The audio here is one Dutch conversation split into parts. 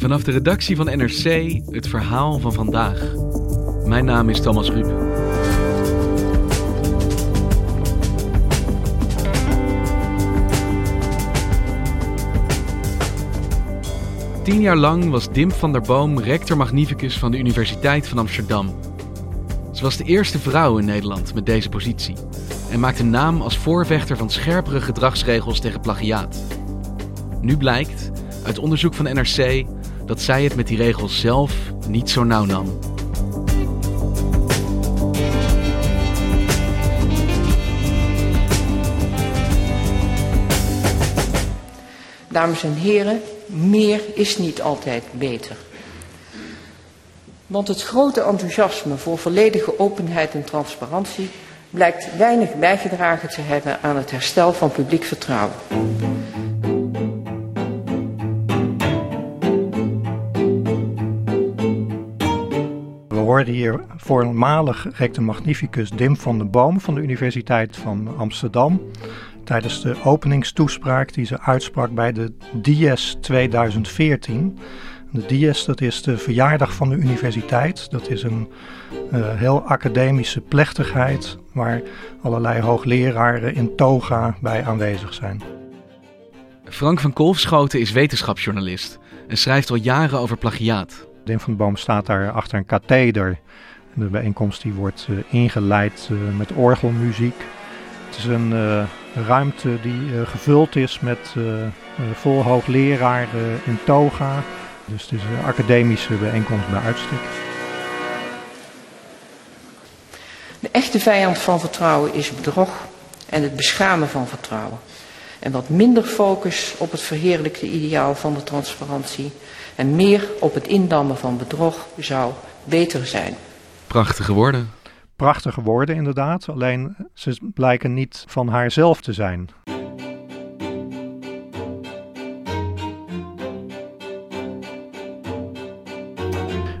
Vanaf de redactie van NRC het verhaal van vandaag. Mijn naam is Thomas Ruip. Tien jaar lang was Dim van der Boom rector magnificus van de Universiteit van Amsterdam. Ze was de eerste vrouw in Nederland met deze positie en maakte naam als voorvechter van scherpere gedragsregels tegen plagiaat. Nu blijkt, uit onderzoek van NRC, dat zij het met die regels zelf niet zo nauw nam. Dames en heren, meer is niet altijd beter. Want het grote enthousiasme voor volledige openheid en transparantie blijkt weinig bijgedragen te hebben aan het herstel van publiek vertrouwen. Hier voormalig rector magnificus Dim van den Boom van de Universiteit van Amsterdam tijdens de openingstoespraak die ze uitsprak bij de Dies 2014. De Dies, dat is de verjaardag van de universiteit. Dat is een uh, heel academische plechtigheid waar allerlei hoogleraren in toga bij aanwezig zijn. Frank van Kolfschoten is wetenschapsjournalist en schrijft al jaren over plagiaat. Dim van Boom staat daar achter een katheder. De bijeenkomst die wordt uh, ingeleid uh, met orgelmuziek. Het is een ruimte die gevuld is met vol hoogleraren in toga. Dus het is een academische bijeenkomst bij uitstek. De echte vijand van vertrouwen is bedrog en het beschamen van vertrouwen. En wat minder focus op het verheerlijkte ideaal van de transparantie en meer op het indammen van bedrog zou beter zijn. Prachtige woorden prachtige woorden inderdaad, alleen ze blijken niet van haarzelf te zijn.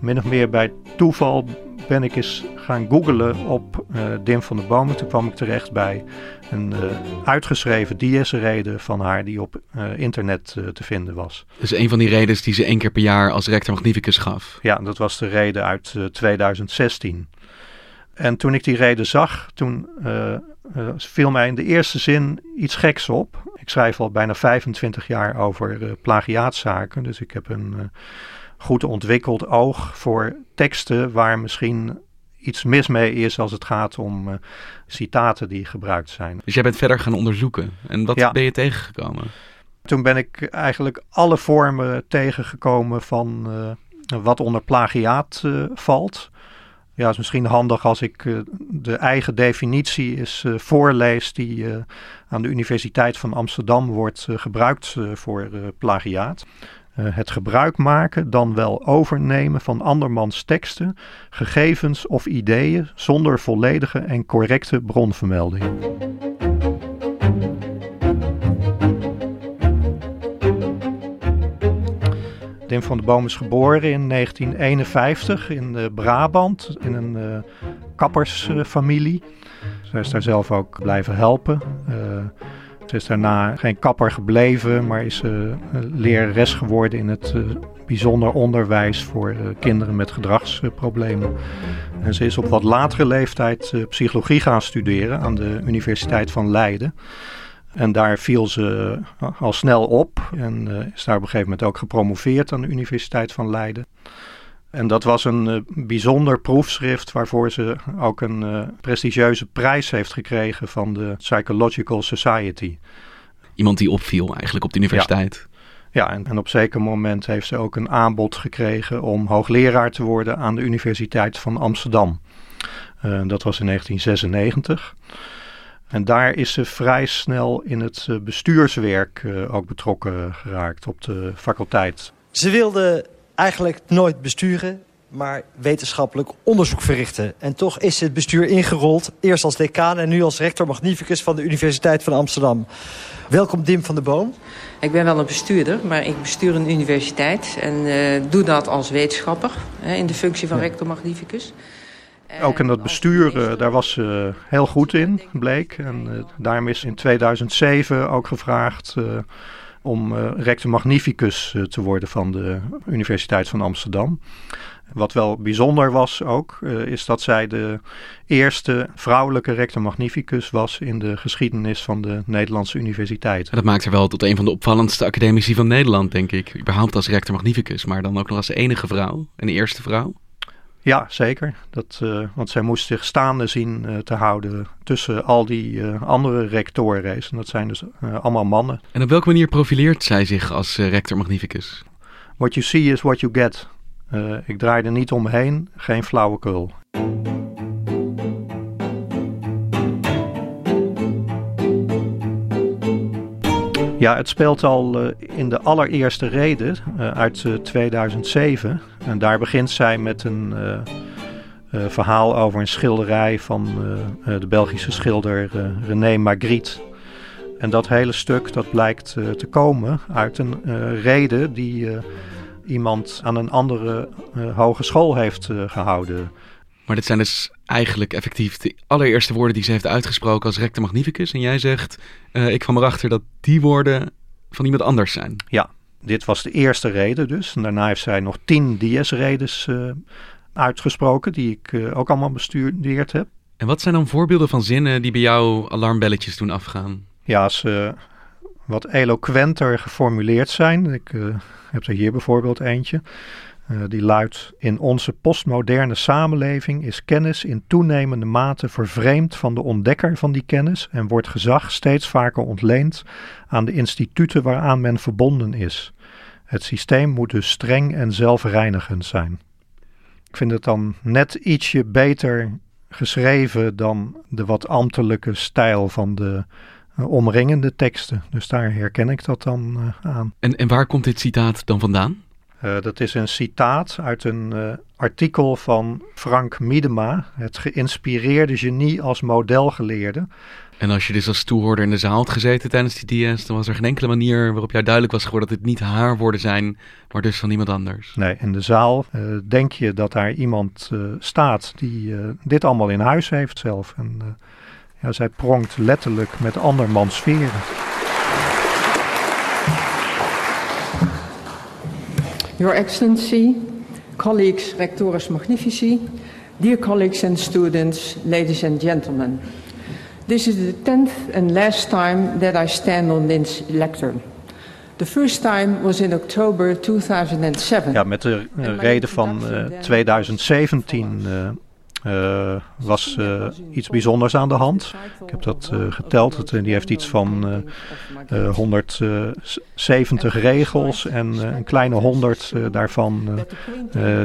Min of meer bij toeval ben ik eens gaan googlen op uh, Dim van der Bomen. Toen kwam ik terecht bij een uh, uitgeschreven diesrede van haar die op uh, internet te vinden was. Dus een van die redenen die ze één keer per jaar als rector magnificus gaf? Ja, dat was de reden uit 2016. En toen ik die reden zag, toen viel mij in de eerste zin iets geks op. Ik schrijf al bijna 25 jaar over plagiaatzaken, dus ik heb een goed ontwikkeld oog voor teksten waar misschien iets mis mee is als het gaat om citaten die gebruikt zijn. Dus jij bent verder gaan onderzoeken en wat ja. ben je tegengekomen? Toen ben ik eigenlijk alle vormen tegengekomen van wat onder plagiaat valt. Ja, het is misschien handig als ik de eigen definitie eens voorlees die aan de Universiteit van Amsterdam wordt gebruikt voor plagiaat. Het gebruik maken, dan wel overnemen van andermans teksten, gegevens of ideeën zonder volledige en correcte bronvermelding. Dim van de Boom is geboren in 1951 in uh, Brabant in een uh, kappersfamilie. Zij is daar zelf ook blijven helpen. Uh, ze is daarna geen kapper gebleven, maar is lerares geworden in het bijzonder onderwijs voor kinderen met gedragsproblemen. En ze is op wat latere leeftijd psychologie gaan studeren aan de Universiteit van Leiden. En daar viel ze al snel op en uh, is daar op een gegeven moment ook gepromoveerd aan de Universiteit van Leiden. En dat was een uh, bijzonder proefschrift waarvoor ze ook een uh, prestigieuze prijs heeft gekregen van de Psychological Society. Iemand die opviel eigenlijk op de universiteit. Ja, ja en, en op zeker moment heeft ze ook een aanbod gekregen om hoogleraar te worden aan de Universiteit van Amsterdam. dat was in 1996. En daar is ze vrij snel in het bestuurswerk ook betrokken geraakt op de faculteit. Ze wilde eigenlijk nooit besturen, maar wetenschappelijk onderzoek verrichten. En toch is het bestuur ingerold, eerst als decaan en nu als rector magnificus van de Universiteit van Amsterdam. Welkom Dim van der Boom. Ik ben wel een bestuurder, maar ik bestuur een universiteit en uh, doe dat als wetenschapper hè, in de functie van rector magnificus. Ook in dat bestuur, uh, daar was ze heel goed in, bleek. En uh, daarom is in 2007 ook gevraagd om rector magnificus te worden van de Universiteit van Amsterdam. Wat wel bijzonder was ook, uh, is dat zij de eerste vrouwelijke rector magnificus was in de geschiedenis van de Nederlandse universiteit. dat maakt haar wel tot een van de opvallendste academici van Nederland, denk ik. Überhaupt als rector magnificus, maar dan ook nog als enige vrouw en eerste vrouw. Ja, zeker. Dat, uh, want zij moest zich staande zien uh, te houden tussen al die uh, andere rectoren. En dat zijn dus allemaal mannen. En op welke manier profileert zij zich als rector magnificus? What you see is what you get. Ik draai er niet omheen, geen flauwekul. Ja, het speelt al in de allereerste reden uit 2007. En daar begint zij met een verhaal over een schilderij van de Belgische schilder René Magritte. En dat hele stuk dat blijkt te komen uit een reden die iemand aan een andere hogeschool heeft gehouden. Maar dit zijn dus eigenlijk effectief de allereerste woorden die ze heeft uitgesproken als rector magnificus. En jij zegt, uh, ik kwam erachter dat die woorden van iemand anders zijn. Ja, dit was de eerste reden dus. En daarna heeft zij nog tien DS-redes uitgesproken, die ik ook allemaal bestudeerd heb. En wat zijn dan voorbeelden van zinnen die bij jou alarmbelletjes doen afgaan? Ja, ze wat eloquenter geformuleerd zijn. Ik uh, heb er hier bijvoorbeeld eentje. Uh, die luidt: In onze postmoderne samenleving is kennis in toenemende mate vervreemd van de ontdekker van die kennis en wordt gezag steeds vaker ontleend aan de instituten waaraan men verbonden is. Het systeem moet dus streng en zelfreinigend zijn. Ik vind het dan net ietsje beter geschreven dan de wat ambtelijke stijl van de uh, omringende teksten. Dus daar herken ik dat dan uh, aan. En, en waar komt dit citaat dan vandaan? Uh, dat is een citaat uit een artikel van Frank Miedema, het geïnspireerde genie als modelgeleerde. En als je dus als toehoorder in de zaal had gezeten tijdens die DS, dan was er geen enkele manier waarop jou duidelijk was geworden dat het niet haar woorden zijn, maar dus van iemand anders. Nee, in de zaal denk je dat daar iemand staat die dit allemaal in huis heeft zelf. En, ja, zij pronkt letterlijk met andermans veren. Your Excellency, colleagues, rectores magnifici, dear colleagues and students, ladies and gentlemen. This is the tenth and last time that I stand on this lectern. The first time was in October 2007. Ja, met de uh, reden van uh, 2017 uh, uh, was uh, iets bijzonders aan de hand. Ik heb dat uh, geteld. Het, die heeft iets van 170 regels en een kleine 100 daarvan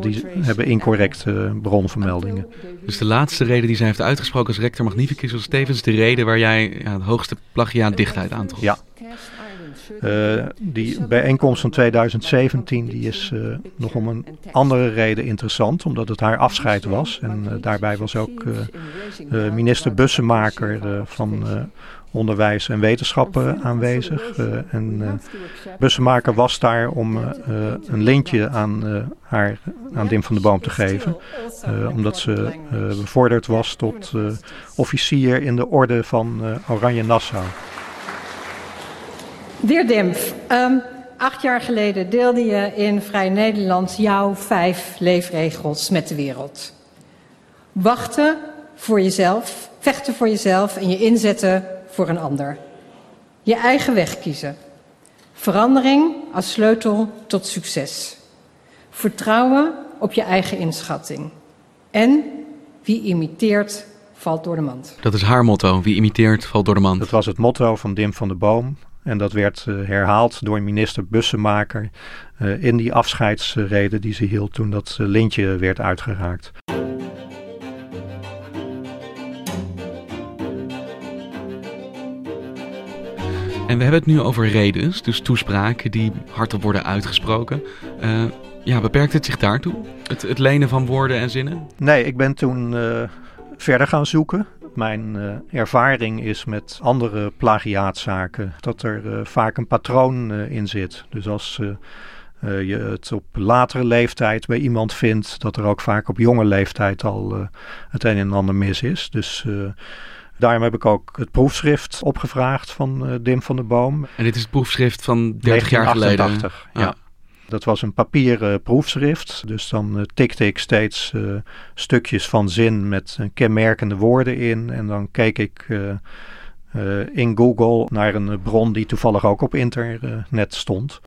die hebben incorrecte bronvermeldingen. Dus de laatste reden die zij heeft uitgesproken als rector magnificus was tevens de reden waar jij ja, het hoogste plagiaatdichtheid aantrof. Ja. Uh, die bijeenkomst van 2017 die is uh, nog om een andere reden interessant, omdat het haar afscheid was. En uh, daarbij was ook minister Bussemaker van Onderwijs en Wetenschappen aanwezig. en Bussemaker was daar om een lintje aan, haar, aan Dim van de Boom te geven, omdat ze bevorderd was tot officier in de orde van Oranje Nassau. Dear Dimf, um, acht jaar geleden deelde je in Vrij Nederland jouw vijf leefregels met de wereld. Wachten voor jezelf, vechten voor jezelf en je inzetten voor een ander. Je eigen weg kiezen. Verandering als sleutel tot succes. Vertrouwen op je eigen inschatting. En wie imiteert, valt door de mand. Dat is haar motto. Wie imiteert, valt door de mand. Dat was het motto van Dim van der Boom. En dat werd uh, herhaald door minister Bussemaker uh, in die afscheidsreden die ze hield toen dat uh, lintje werd uitgeraakt. En we hebben het nu over redens, dus toespraken die hardop worden uitgesproken. Uh, ja, beperkt het zich daartoe? Het, het lenen van woorden en zinnen? Nee, ik ben toen uh, verder gaan zoeken. Mijn uh, ervaring is met andere plagiaatzaken dat er vaak een patroon in zit. Dus als je het op latere leeftijd bij iemand vindt, dat er ook vaak op jonge leeftijd al het een en ander mis is. Dus Daarom heb ik ook het proefschrift opgevraagd van Dim van der Boom. En dit is het proefschrift van 30 jaar geleden? ja. ja. Dat was een papieren proefschrift. Dus dan uh, tikte ik steeds uh, stukjes van zin met kenmerkende woorden in. En dan keek ik in Google naar een bron die toevallig ook op internet stond.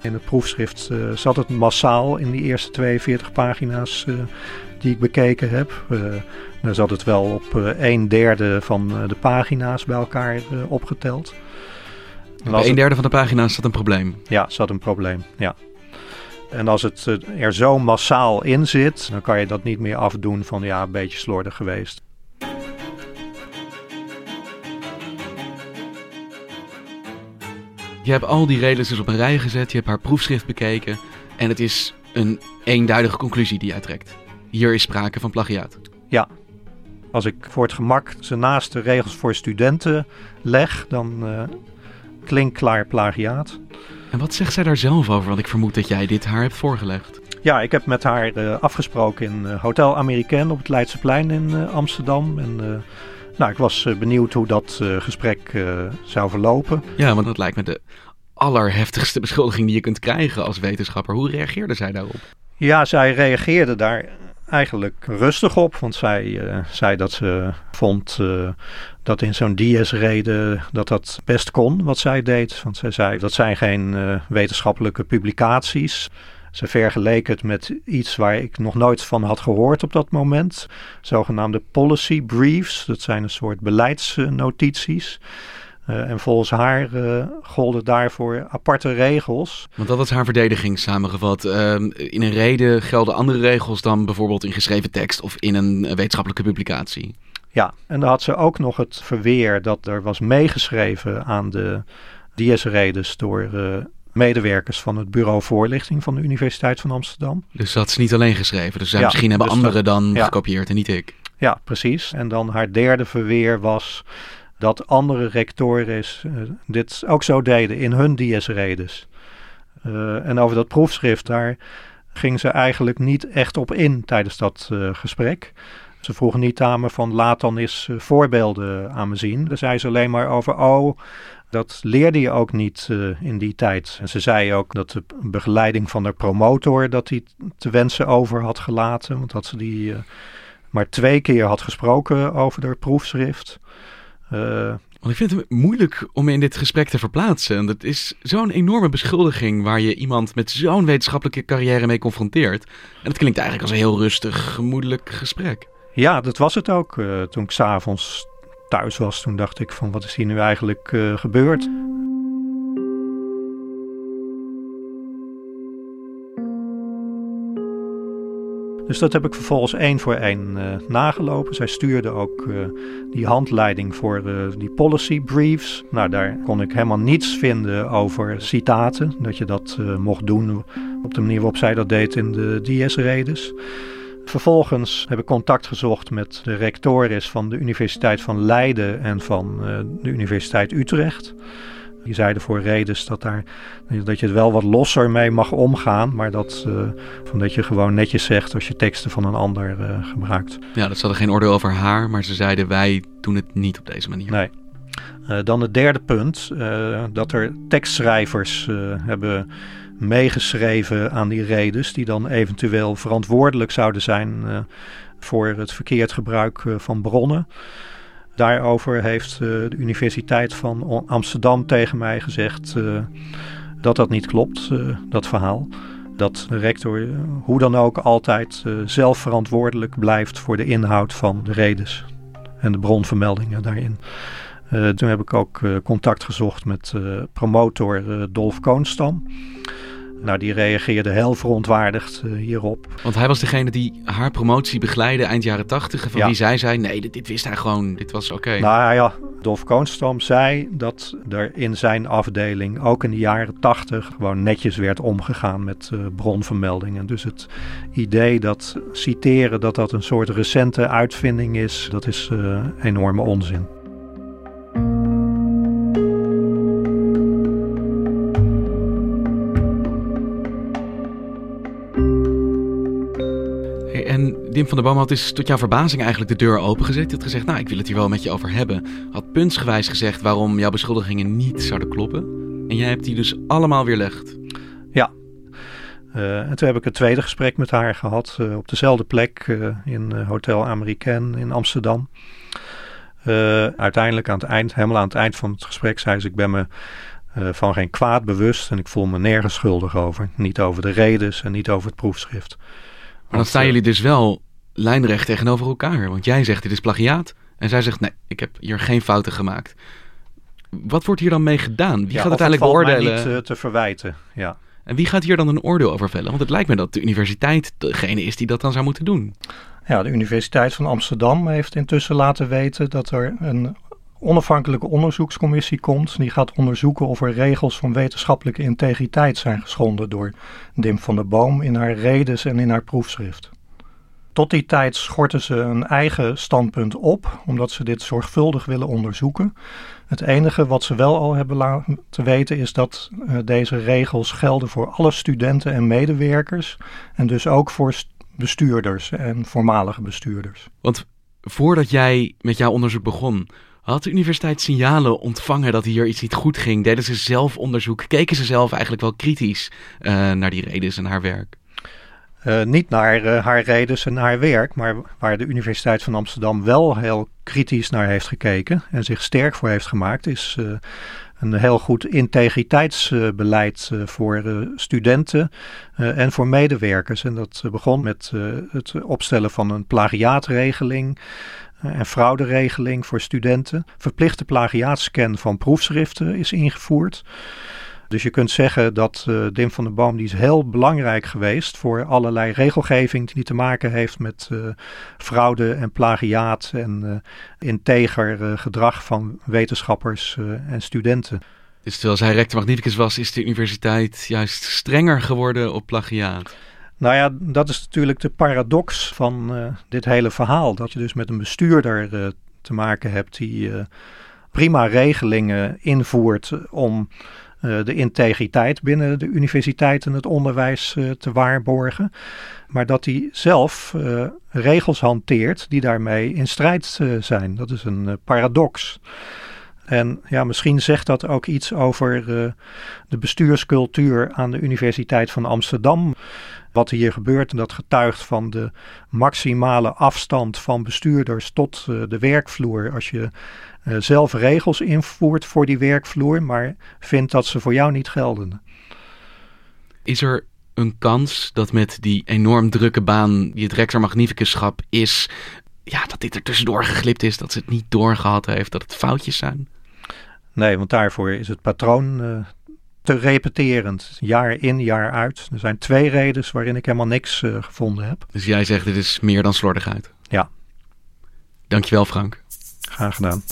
In het proefschrift zat het massaal in die eerste 42 pagina's die ik bekeken heb. Dan zat het wel op een derde van de pagina's bij elkaar opgeteld. Bij een derde van de pagina's zat een probleem? Ja, zat een probleem, ja. En als het er zo massaal in zit, dan kan je dat niet meer afdoen van ja, een beetje slordig geweest. Je hebt al die redenen dus op een rij gezet, je hebt haar proefschrift bekeken en het is een eenduidige conclusie die jij trekt hier is sprake van plagiaat. Ja. Als ik voor het gemak ze naast de regels voor studenten leg, dan uh, klinkt klaar plagiaat. En wat zegt zij daar zelf over? Want ik vermoed dat jij dit haar hebt voorgelegd. Ja, ik heb met haar uh, afgesproken in uh, Hotel Americain op het Leidseplein in Amsterdam. En nou, ik was benieuwd hoe dat gesprek zou verlopen. Ja, want dat lijkt me de allerheftigste beschuldiging die je kunt krijgen als wetenschapper. Hoe reageerde zij daarop? Ja, zij reageerde daar eigenlijk rustig op. Want zij uh, zei dat ze vond uh, dat in zo'n DS-reden dat dat best kon wat zij deed. Want zij zei dat zijn geen uh, wetenschappelijke publicaties. Ze vergeleek het met iets waar ik nog nooit van had gehoord op dat moment. Zogenaamde policy briefs. Dat zijn een soort beleidsnotities. Uh, en volgens haar uh, golden daarvoor aparte regels. Want dat was haar verdediging samengevat. Uh, in een reden gelden andere regels dan bijvoorbeeld in geschreven tekst of in een wetenschappelijke publicatie. Ja, en dan had ze ook nog het verweer dat er was meegeschreven aan de DS-redes door medewerkers van het Bureau Voorlichting van de Universiteit van Amsterdam. Dus dat is niet alleen geschreven. Dus ja, misschien hebben dus anderen dan ja. gekopieerd en niet ik. Ja, precies. En dan haar derde verweer was dat andere rectoren uh, dit ook zo deden in hun DS-redes. Uh, en over dat proefschrift, daar ging ze eigenlijk niet echt op in tijdens dat uh, gesprek. Ze vroegen niet aan me van laat dan eens voorbeelden aan me zien. Daar zei ze alleen maar over, oh, dat leerde je ook niet in die tijd. En ze zei ook dat de begeleiding van de promotor, dat hij te wensen over had gelaten. Want dat ze die maar twee keer had gesproken over de proefschrift. Uh, Want ik vind het moeilijk om in dit gesprek te verplaatsen. Dat is zo'n enorme beschuldiging waar je iemand met zo'n wetenschappelijke carrière mee confronteert. En dat klinkt eigenlijk als een heel rustig, gemoedelijk gesprek. Ja, dat was het ook. Uh, toen ik s'avonds thuis was, toen dacht ik van wat is hier nu eigenlijk uh, gebeurd? Dus dat heb ik vervolgens één voor één uh, nagelopen. Zij stuurde ook uh, die handleiding voor uh, die policy briefs. Nou, daar kon ik helemaal niets vinden over citaten. Dat je dat mocht doen op de manier waarop zij dat deed in de DS-redes. Vervolgens heb ik contact gezocht met de rectores van de Universiteit van Leiden en van de Universiteit Utrecht. Die zeiden voor redens dat, daar, dat je het wel wat losser mee mag omgaan. Maar dat, uh, van dat je gewoon netjes zegt als je teksten van een ander uh, gebruikt. Ja, dat hadden geen oordeel over haar. Maar ze zeiden wij doen het niet op deze manier. Nee. Uh, dan het derde punt. dat er tekstschrijvers hebben meegeschreven aan die redens. Die dan eventueel verantwoordelijk zouden zijn voor het verkeerd gebruik van bronnen. Daarover heeft uh, de Universiteit van Amsterdam tegen mij gezegd uh, dat dat niet klopt, uh, dat verhaal. Dat de rector hoe dan ook altijd zelf verantwoordelijk blijft voor de inhoud van de redes en de bronvermeldingen daarin. toen heb ik ook contact gezocht met promotor Dolf Koonstam. Nou, die reageerde heel verontwaardigd uh, hierop. Want hij was degene die haar promotie begeleidde eind jaren tachtig. Van wie zij zei, nee, dit, dit, wist hij gewoon, dit was oké. Nou ja, Dolf Koonstam zei dat er in zijn afdeling ook in de jaren tachtig gewoon netjes werd omgegaan met uh, bronvermeldingen. Dus het idee dat citeren dat dat een soort recente uitvinding is, dat is uh, enorme onzin. Dim van der Boom had dus tot jouw verbazing eigenlijk de deur opengezet. Je had gezegd, nou, ik wil het hier wel met je over hebben. Had puntsgewijs gezegd waarom jouw beschuldigingen niet zouden kloppen. En jij hebt die dus allemaal weerlegd. Ja. Uh, en toen heb ik het tweede gesprek met haar gehad uh, op dezelfde plek uh, in Hotel Americain in Amsterdam. uiteindelijk aan het eind, helemaal aan het eind van het gesprek, zei ze: Ik ben me van geen kwaad bewust en ik voel me nergens schuldig over. Niet over de redens en niet over het proefschrift. Maar dan staan jullie dus wel lijnrecht tegenover elkaar. Want jij zegt dit is plagiaat. En zij zegt nee, ik heb hier geen fouten gemaakt. Wat wordt hier dan mee gedaan? Wie gaat uiteindelijk beoordelen? niet uh, te verwijten, ja. En wie gaat hier dan een oordeel over vellen? Want het lijkt me dat de universiteit degene is die dat dan zou moeten doen. Ja, de Universiteit van Amsterdam heeft intussen laten weten dat er een onafhankelijke onderzoekscommissie komt. Die gaat onderzoeken of er regels van wetenschappelijke integriteit zijn geschonden door Dim van der Boom in haar redens en in haar proefschrift. Tot die tijd schorten ze een eigen standpunt op, omdat ze dit zorgvuldig willen onderzoeken. Het enige wat ze wel al hebben laten weten is dat uh, deze regels gelden voor alle studenten en medewerkers. En dus ook voor bestuurders en voormalige bestuurders. Want voordat jij met jouw onderzoek begon, had de universiteit signalen ontvangen dat hier iets niet goed ging? Deden ze zelf onderzoek? Keken ze zelf eigenlijk wel kritisch uh, naar die redenen en haar werk? Uh, niet naar uh, haar redens en haar werk, maar waar de Universiteit van Amsterdam wel heel kritisch naar heeft gekeken en zich sterk voor heeft gemaakt, is een heel goed integriteitsbeleid voor studenten en voor medewerkers. En dat begon met het opstellen van een plagiaatregeling en frauderegeling voor studenten. Verplichte plagiaatscan van proefschriften is ingevoerd. Dus je kunt zeggen dat Dim van der Boom die is heel belangrijk geweest voor allerlei regelgeving die te maken heeft met uh, fraude en plagiaat en uh, integer gedrag van wetenschappers en studenten. Dus terwijl zij rector magnificus was, is de universiteit juist strenger geworden op plagiaat? Nou ja, dat is natuurlijk de paradox van dit hele verhaal. Dat je dus met een bestuurder te maken hebt die prima regelingen invoert om de integriteit binnen de universiteit en het onderwijs te waarborgen. Maar dat hij zelf regels hanteert die daarmee in strijd zijn. Dat is een paradox. En ja, misschien zegt dat ook iets over de bestuurscultuur aan de Universiteit van Amsterdam. Wat hier gebeurt, dat getuigt van de maximale afstand van bestuurders tot de werkvloer. Als je uh, zelf regels invoert voor die werkvloer, maar vindt dat ze voor jou niet gelden. Is er een kans dat met die enorm drukke baan die het rector magnificusschap is, ja, dat dit er tussendoor geglipt is, dat ze het niet doorgehad heeft, dat het foutjes zijn? Nee, want daarvoor is het patroon uh, te repeterend, jaar in, jaar uit. Er zijn twee redenen waarin ik helemaal niks uh, gevonden heb. Dus jij zegt dit is meer dan slordigheid? Ja. Dankjewel Frank. Graag gedaan.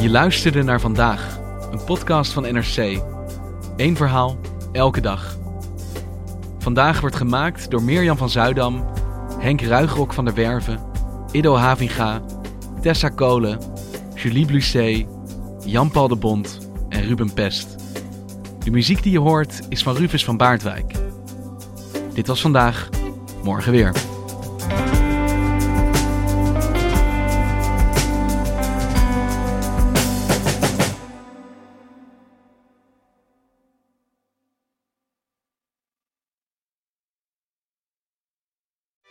Je luisterde naar vandaag, een podcast van NRC. Eén verhaal, elke dag. Vandaag wordt gemaakt door Mirjam van Zuidam, Henk Ruigrok van der Werven, Ido Havinga, Tessa Kolen, Julie Blusset, Jan-Paul de Bond en Ruben Pest. De muziek die je hoort is van Rufus van Baardwijk. Dit was vandaag, morgen weer.